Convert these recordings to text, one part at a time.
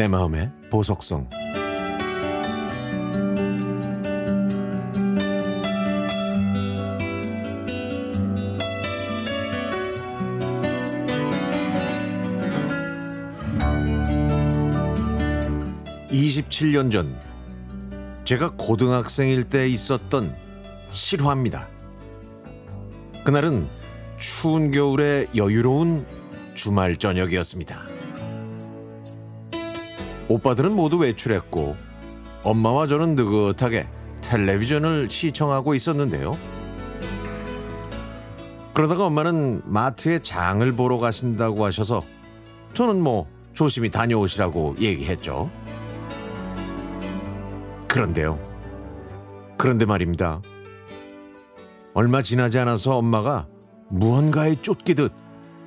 내 마음의 보석성 (27년) 전 제가 고등학생일 때 있었던 실화입니다 그날은 추운 겨울에 여유로운 주말 저녁이었습니다. 오빠들은 모두 외출했고 엄마와 저는 느긋하게 텔레비전을 시청하고 있었는데요. 그러다가 엄마는 마트에 장을 보러 가신다고 하셔서 저는 뭐 조심히 다녀오시라고 얘기했죠. 그런데요. 그런데 말입니다. 얼마 지나지 않아서 엄마가 무언가에 쫓기듯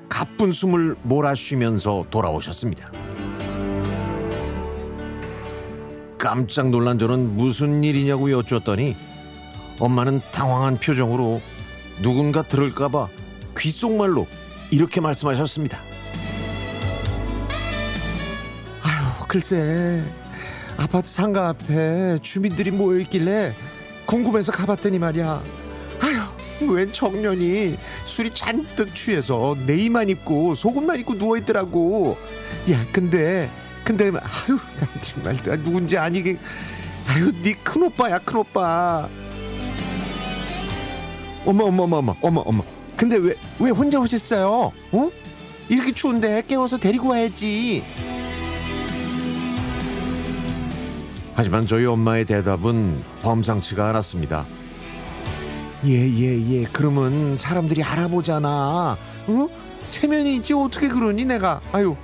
가쁜 숨을 몰아쉬면서 돌아오셨습니다. 깜짝 놀란 저는 무슨 일이냐고 여쭈었더니 엄마는 당황한 표정으로 누군가 들을까봐 귓속말로 이렇게 말씀하셨습니다. 아유, 글쎄, 아파트 상가 앞에 주민들이 모여있길래 궁금해서 가봤더니 말이야. 아유, 웬 청년이 술이 잔뜩 취해서 네이만 입고 속옷만 입고 누워있더라고. 야, 근데 근데 아유 난 정말 나 누군지 아니게. 아유 네 큰 오빠야 큰 오빠. 어머 어머 어머 어머 어머 어머. 근데 왜 왜 혼자 오셨어요? 어? 이렇게 추운데 깨워서 데리고 와야지. 하지만 저희 엄마의 대답은 범상치가 않았습니다. 예 예, 예. 그러면 사람들이 알아보잖아. 응? 체면이 있지. 어떻게 그러니 내가? 아유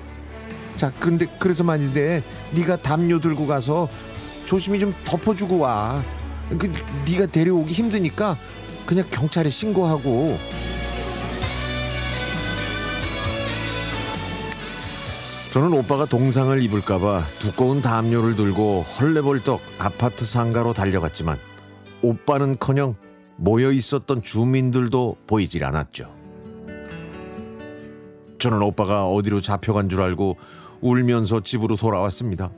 자, 근데 그래서 말인데 네가 담요 들고 가서 조심히 좀 덮어주고 와. 그 네가 데려오기 힘드니까 그냥 경찰에 신고하고. 저는 오빠가 동상을 입을까봐 두꺼운 담요를 들고 헐레벌떡 아파트 상가로 달려갔지만 오빠는커녕 모여 있었던 주민들도 보이질 않았죠. 저는 오빠가 어디로 잡혀간 줄 알고 울면서 집으로 돌아왔습니다.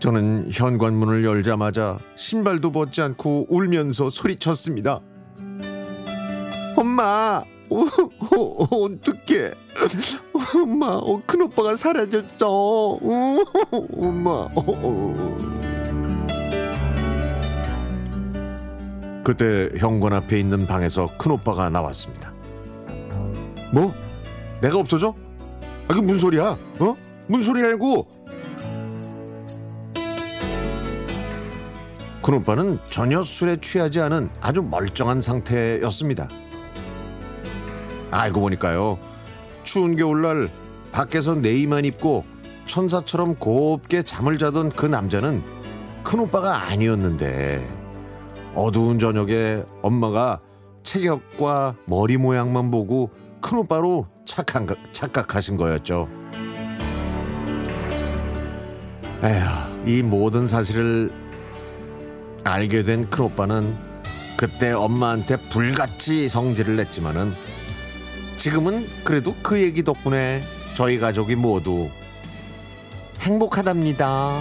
저는 현관문을 열자마자 신발도 벗지 않고 울면서 소리쳤습니다. 엄마, 어, 어, 어떡해. 엄마, 어, 큰오빠가 사라졌어. 어, 엄마. 어, 어. 그때 현관 앞에 있는 방에서 큰오빠가 나왔습니다. 뭐? 내가 없어져? 아, 그게 무슨 소리야? 어? 무슨 소리냐고? 큰 오빠는 전혀 술에 취하지 않은 아주 멀쩡한 상태였습니다. 알고 보니까요. 추운 겨울날 밖에서 네이만 입고 천사처럼 곱게 잠을 자던 그 남자는 큰 오빠가 아니었는데 어두운 저녁에 엄마가 체격과 머리 모양만 보고 큰 오빠로 착한, 착각하신 거였죠. 에휴, 이 모든 사실을 알게 된 큰오빠는 그때 엄마한테 불같이 성질을 냈지만은 지금은 그래도 그 얘기 덕분에 저희 가족이 모두 행복하답니다.